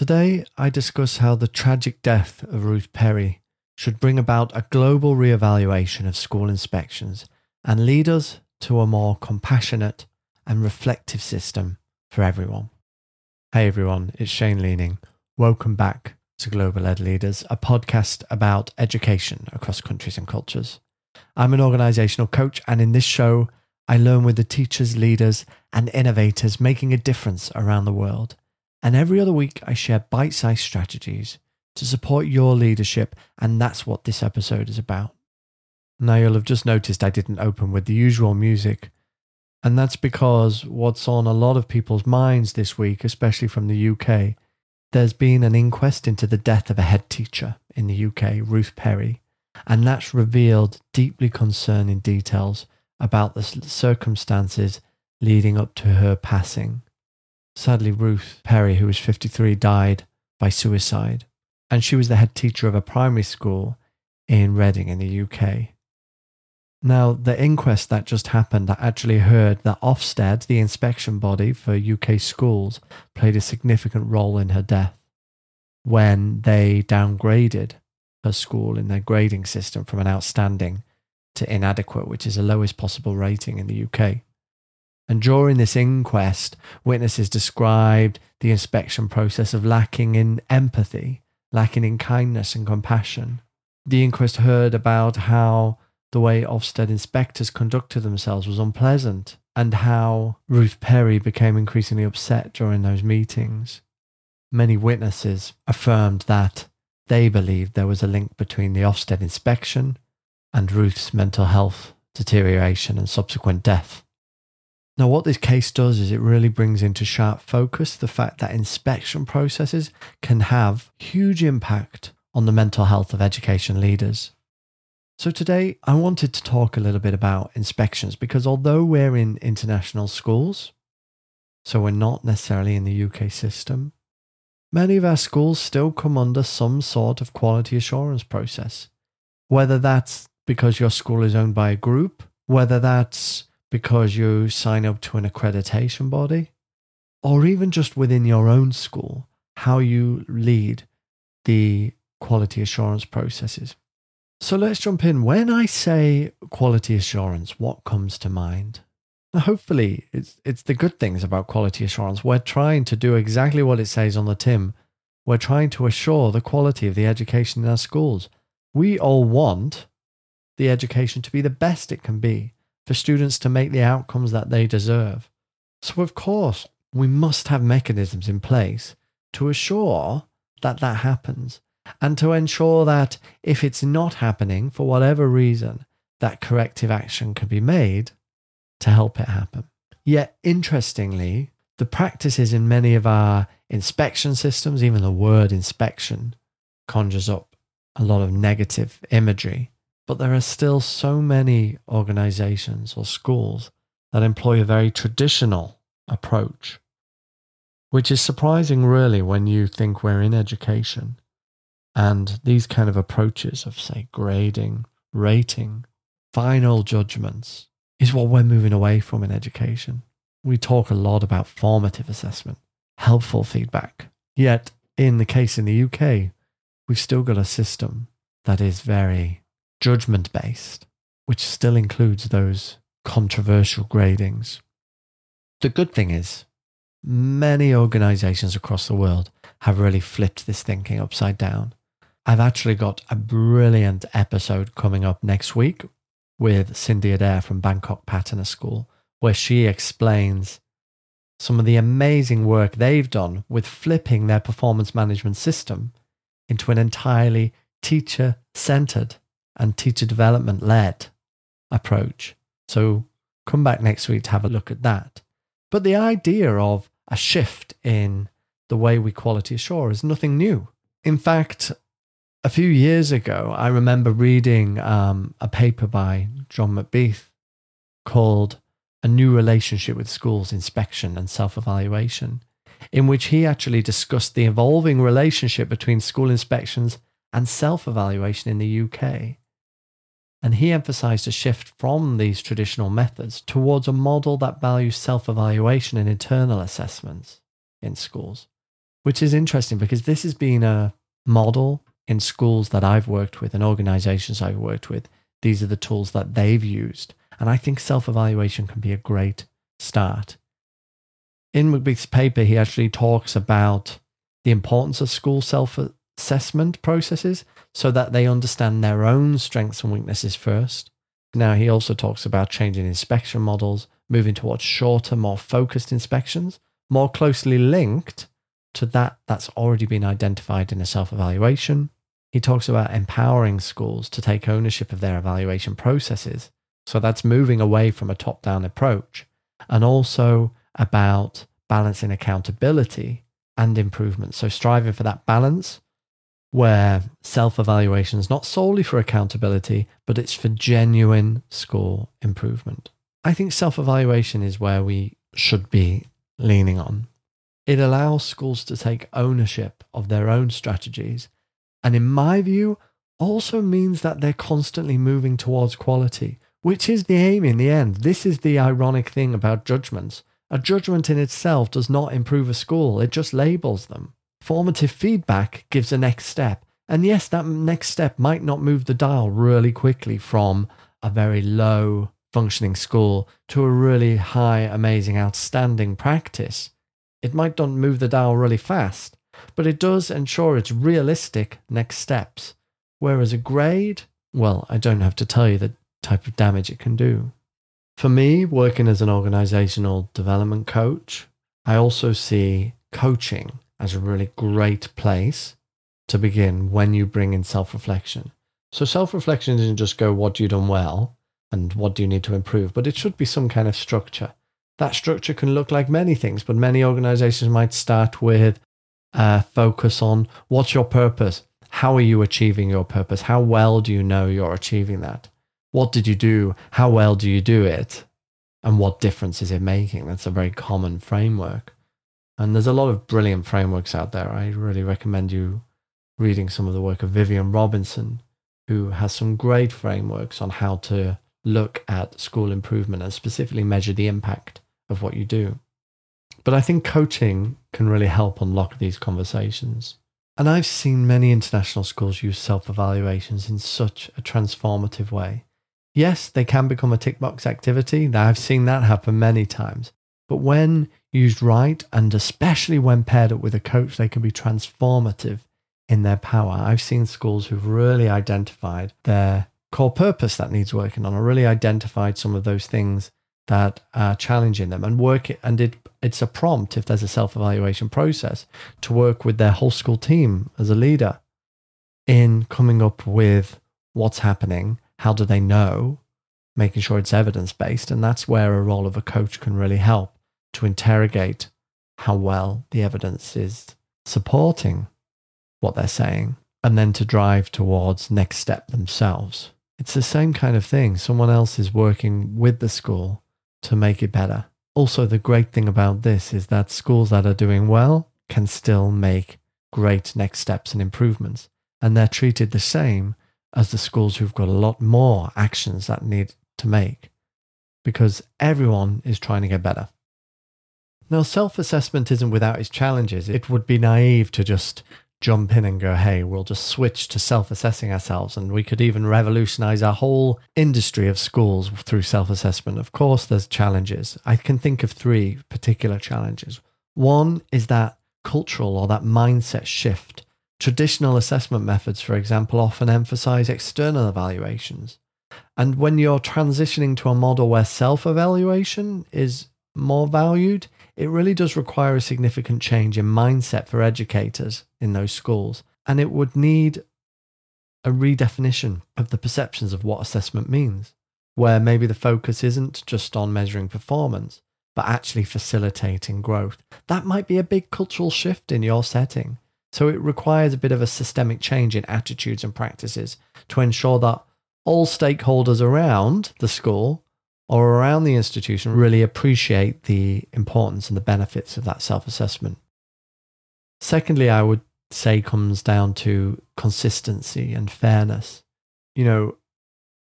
Today, I discuss how the tragic death of Ruth Perry should bring about a global re-evaluation of school inspections and lead us to a more compassionate and reflective system for everyone. Hey everyone, it's Shane Leaning. Welcome back to Global Ed Leaders, a podcast about education across countries and cultures. I'm an organizational coach, and in this show, I learn with the teachers, leaders, and innovators making a difference around the world. And every other week, I share bite sized strategies to support your leadership, and that's what this episode is about. Now, you'll have just noticed I didn't open with the usual music, and that's because what's on a lot of people's minds this week, especially from the UK, there's been an inquest into the death of a head teacher in the UK, Ruth Perry, and that's revealed deeply concerning details about the circumstances leading up to her passing. Sadly, Ruth Perry, who was 53, died by suicide, and she was the head teacher of a primary school in Reading in the UK. Now, the inquest that just happened I actually heard that Ofsted, the inspection body for UK schools, played a significant role in her death when they downgraded her school in their grading system from an outstanding to inadequate, which is the lowest possible rating in the UK. And during this inquest, witnesses described the inspection process of lacking in empathy, lacking in kindness and compassion. The inquest heard about how the way Ofsted inspectors conducted themselves was unpleasant and how Ruth Perry became increasingly upset during those meetings. Many witnesses affirmed that they believed there was a link between the Ofsted inspection and Ruth's mental health deterioration and subsequent death. Now, what this case does is it really brings into sharp focus the fact that inspection processes can have huge impact on the mental health of education leaders. So, today I wanted to talk a little bit about inspections because although we're in international schools, so we're not necessarily in the UK system, many of our schools still come under some sort of quality assurance process, whether that's because your school is owned by a group, whether that's because you sign up to an accreditation body, or even just within your own school, how you lead the quality assurance processes. So let's jump in. When I say quality assurance, what comes to mind? Hopefully, it's, it's the good things about quality assurance. We're trying to do exactly what it says on the tin. We're trying to assure the quality of the education in our schools. We all want the education to be the best it can be, for students to make the outcomes that they deserve. So, of course, we must have mechanisms in place to assure that that happens and to ensure that if it's not happening for whatever reason, that corrective action can be made to help it happen. Yet, interestingly, the practices in many of our inspection systems, even the word inspection, conjures up a lot of negative imagery. But there are still so many organizations or schools that employ a very traditional approach, which is surprising, really, when you think we're in education. And these kind of approaches of, say, grading, rating, final judgments is what we're moving away from in education. We talk a lot about formative assessment, helpful feedback. Yet, in the case in the UK, we've still got a system that is very judgment based, which still includes those controversial gradings. The good thing is, many organizations across the world have really flipped this thinking upside down. I've actually got a brilliant episode coming up next week with Cindy Adair from Bangkok Patana School, where she explains some of the amazing work they've done with flipping their performance management system into an entirely teacher centered and teacher development led approach. So come back next week to have a look at that. But the idea of a shift in the way we quality assure is nothing new. In fact, a few years ago, I remember reading um, a paper by John McBeath called A New Relationship with Schools Inspection and Self Evaluation, in which he actually discussed the evolving relationship between school inspections and self evaluation in the UK. And he emphasized a shift from these traditional methods towards a model that values self evaluation and internal assessments in schools. which is interesting because this has been a model in schools that I've worked with and organizations I've worked with. These are the tools that they've used. And I think self evaluation can be a great start. In McBeath's paper, he actually talks about the importance of school self assessment processes so that they understand their own strengths and weaknesses first. Now, he also talks about changing inspection models, moving towards shorter, more focused inspections, more closely linked to that that's already been identified in a self evaluation. He talks about empowering schools to take ownership of their evaluation processes so that's moving away from a top down approach and also about balancing accountability and improvement. So striving for that balance where self evaluation is not solely for accountability, but it's for genuine school improvement. I think self evaluation is where we should be leaning on. It allows schools to take ownership of their own strategies. And in my view, also means that they're constantly moving towards quality which is the aim in the end. This is the ironic thing about judgments. A judgment in itself does not improve a school, it just labels them. Formative feedback gives a next step. And yes, that next step might not move the dial really quickly from a very low functioning school to a really high, amazing, outstanding practice. It might not move the dial really fast, but it does ensure it's realistic next steps. Whereas a grade, well, I don't have to tell you the type of damage it can do. For me, working as an organizational development coach, I also see coaching as a really great place to begin when you bring in self reflection. So, self reflection isn't just go, what do you done well and what do you need to improve, but it should be some kind of structure. That structure can look like many things, but many organizations might start with a focus on what's your purpose? How are you achieving your purpose? How well do you know you're achieving that? what did you do? How well do you do it? And what difference is it making? That's a very common framework. And there's a lot of brilliant frameworks out there. I really recommend you reading some of the work of Vivian Robinson, who has some great frameworks on how to look at school improvement and specifically measure the impact of what you do. But I think coaching can really help unlock these conversations. And I've seen many international schools use self evaluations in such a transformative way. Yes, they can become a tick box activity. I've seen that happen many times. But when used right, and especially when paired up with a coach, they can be transformative in their power. I've seen schools who've really identified their core purpose that needs working on, or really identified some of those things that are challenging them and work it. And it, it's a prompt, if there's a self evaluation process, to work with their whole school team as a leader in coming up with what's happening how do they know? Making sure it's evidence based. And that's where a role of a coach can really help to interrogate how well the evidence is supporting what they're saying and then to drive towards next step themselves. It's the same kind of thing. Someone else is working with the school to make it better. Also, the great thing about this is that schools that are doing well can still make great next steps and improvements. And they're treated the same as the schools who've got a lot more actions that need to make because everyone is trying to get better. Now, self assessment isn't without its challenges. It would be naive to just jump in and go, hey, we'll just switch to self assessing ourselves. And we could even revolutionize our whole industry of schools through self assessment. Of course, there's challenges. I can think of three particular challenges. One is that cultural or that mindset shift Traditional assessment methods, for example, often emphasize external evaluations. And when you're transitioning to a model where self evaluation is more valued, it really does require a significant change in mindset for educators in those schools. And it would need a redefinition of the perceptions of what assessment means, where maybe the focus isn't just on measuring performance, but actually facilitating growth. That might be a big cultural shift in your setting. So it requires a bit of a systemic change in attitudes and practices to ensure that all stakeholders around the school or around the institution really appreciate the importance and the benefits of that self assessment. Secondly, I would say comes down to consistency and fairness. You know,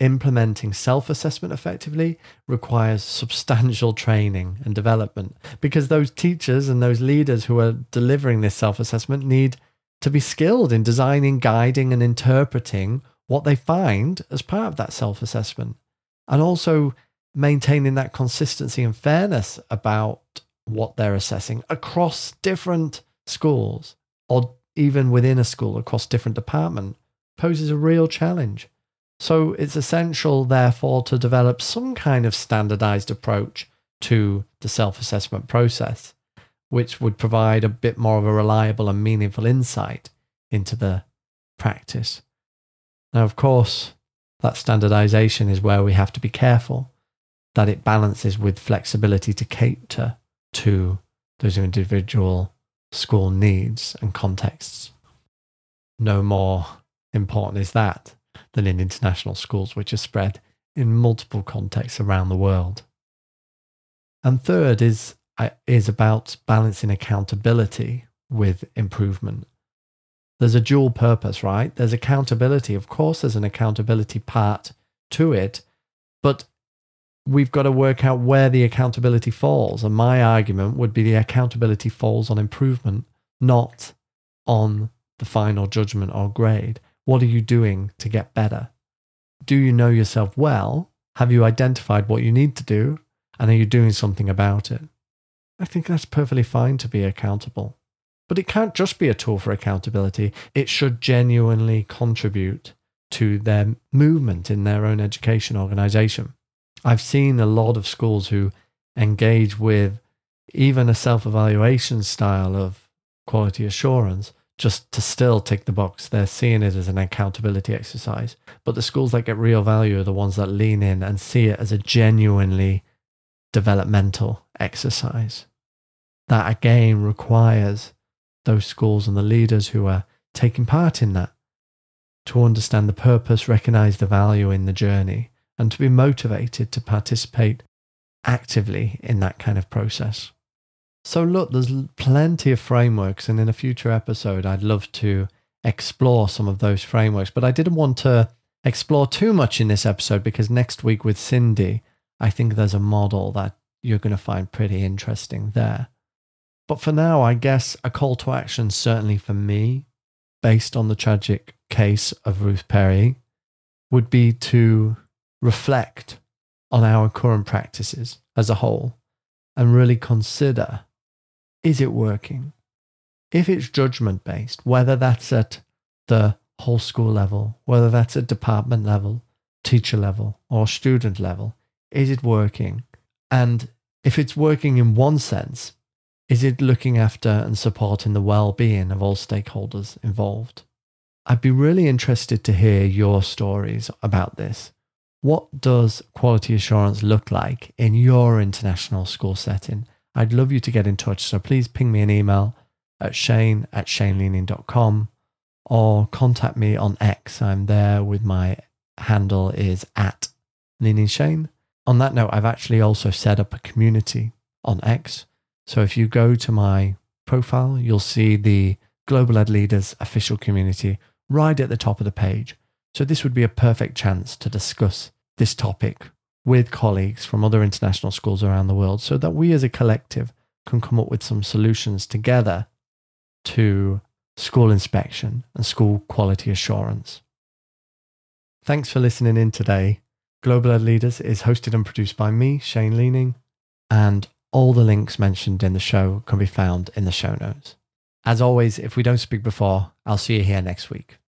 implementing self assessment effectively requires substantial training and development because those teachers and those leaders who are delivering this self assessment need to be skilled in designing, guiding, and interpreting what they find as part of that self assessment. And also maintaining that consistency and fairness about what they're assessing across different schools or even within a school across different department poses a real challenge. So it's essential, therefore, to develop some kind of standardized approach to the self assessment process, which would provide a bit more of a reliable and meaningful insight into the practice. Now, of course, that standardization is where we have to be careful that it balances with flexibility to cater to those individual school needs and contexts. No more important is that than in international schools, which are spread in multiple contexts around the world. And third is, uh, is about balancing accountability with improvement. There's a dual purpose, right? There's accountability. Of course, there's an accountability part to it, but we've got to work out where the accountability falls. And my argument would be the accountability falls on improvement, not on the final judgment or grade. What are you doing to get better? Do you know yourself well? Have you identified what you need to do? And are you doing something about it? I think that's perfectly fine to be accountable. But it can't just be a tool for accountability. It should genuinely contribute to their movement in their own education organization. I've seen a lot of schools who engage with even a self evaluation style of quality assurance just to still tick the box. They're seeing it as an accountability exercise. But the schools that get real value are the ones that lean in and see it as a genuinely developmental exercise. That again requires those schools and the leaders who are taking part in that to understand the purpose, recognize the value in the journey, and to be motivated to participate actively in that kind of process. So, look, there's plenty of frameworks, and in a future episode, I'd love to explore some of those frameworks. But I didn't want to explore too much in this episode because next week with Cindy, I think there's a model that you're going to find pretty interesting there. But for now, I guess a call to action, certainly for me, based on the tragic case of Ruth Perry, would be to reflect on our current practices as a whole and really consider is it working? If it's judgment based, whether that's at the whole school level, whether that's at department level, teacher level, or student level, is it working? And if it's working in one sense, is it looking after and supporting the well being of all stakeholders involved? I'd be really interested to hear your stories about this. What does quality assurance look like in your international school setting? I'd love you to get in touch. So please ping me an email at shane at shaneleaning.com or contact me on X. I'm there with my handle is at leaning shane. On that note, I've actually also set up a community on X. So if you go to my profile, you'll see the Global Ed Leaders official community right at the top of the page. So, this would be a perfect chance to discuss this topic with colleagues from other international schools around the world so that we as a collective can come up with some solutions together to school inspection and school quality assurance. Thanks for listening in today. Global Ed Leaders is hosted and produced by me, Shane Leaning, and all the links mentioned in the show can be found in the show notes. As always, if we don't speak before, I'll see you here next week.